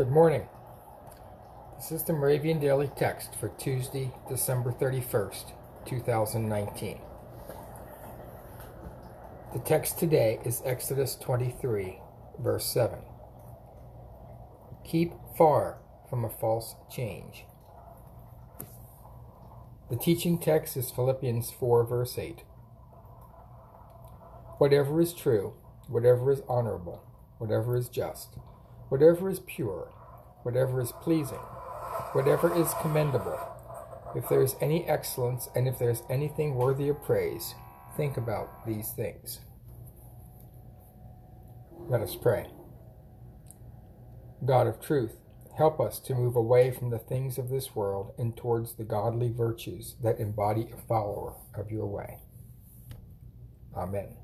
Good morning. This is the Moravian Daily Text for Tuesday, December 31st, 2019. The text today is Exodus 23, verse 7. Keep far from a false change. The teaching text is Philippians 4, verse 8. Whatever is true, whatever is honorable, whatever is just, whatever is pure, whatever is pleasing, whatever is commendable, if there is any excellence and if there is anything worthy of praise, think about these things. Let us pray. God of truth, help us to move away from the things of this world and towards the godly virtues that embody a follower of your way. Amen.